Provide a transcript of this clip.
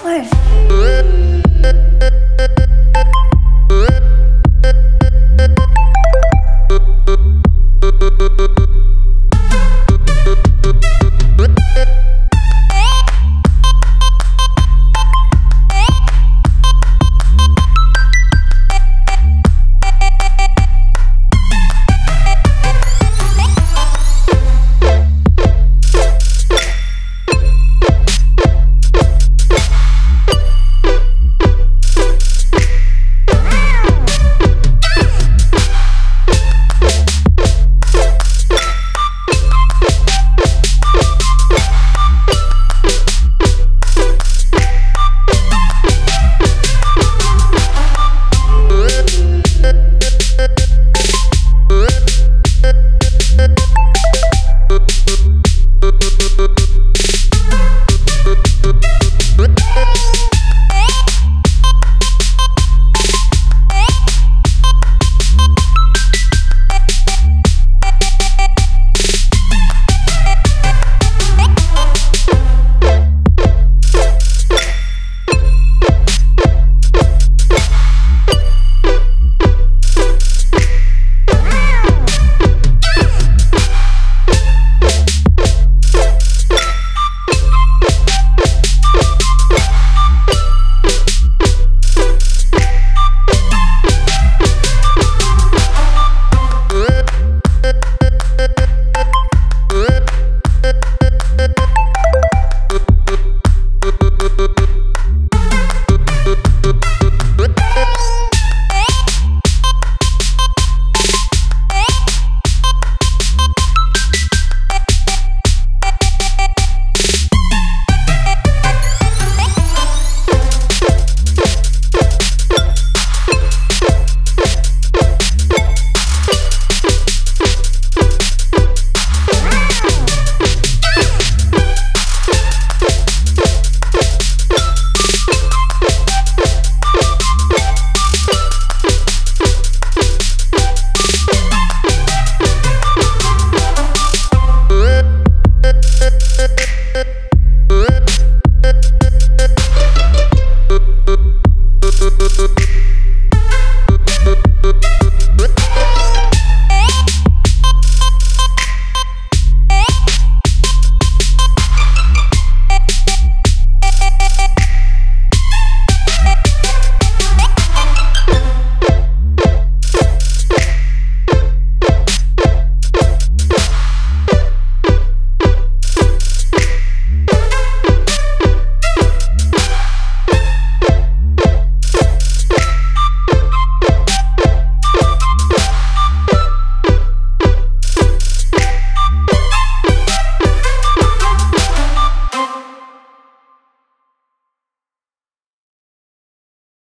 swear.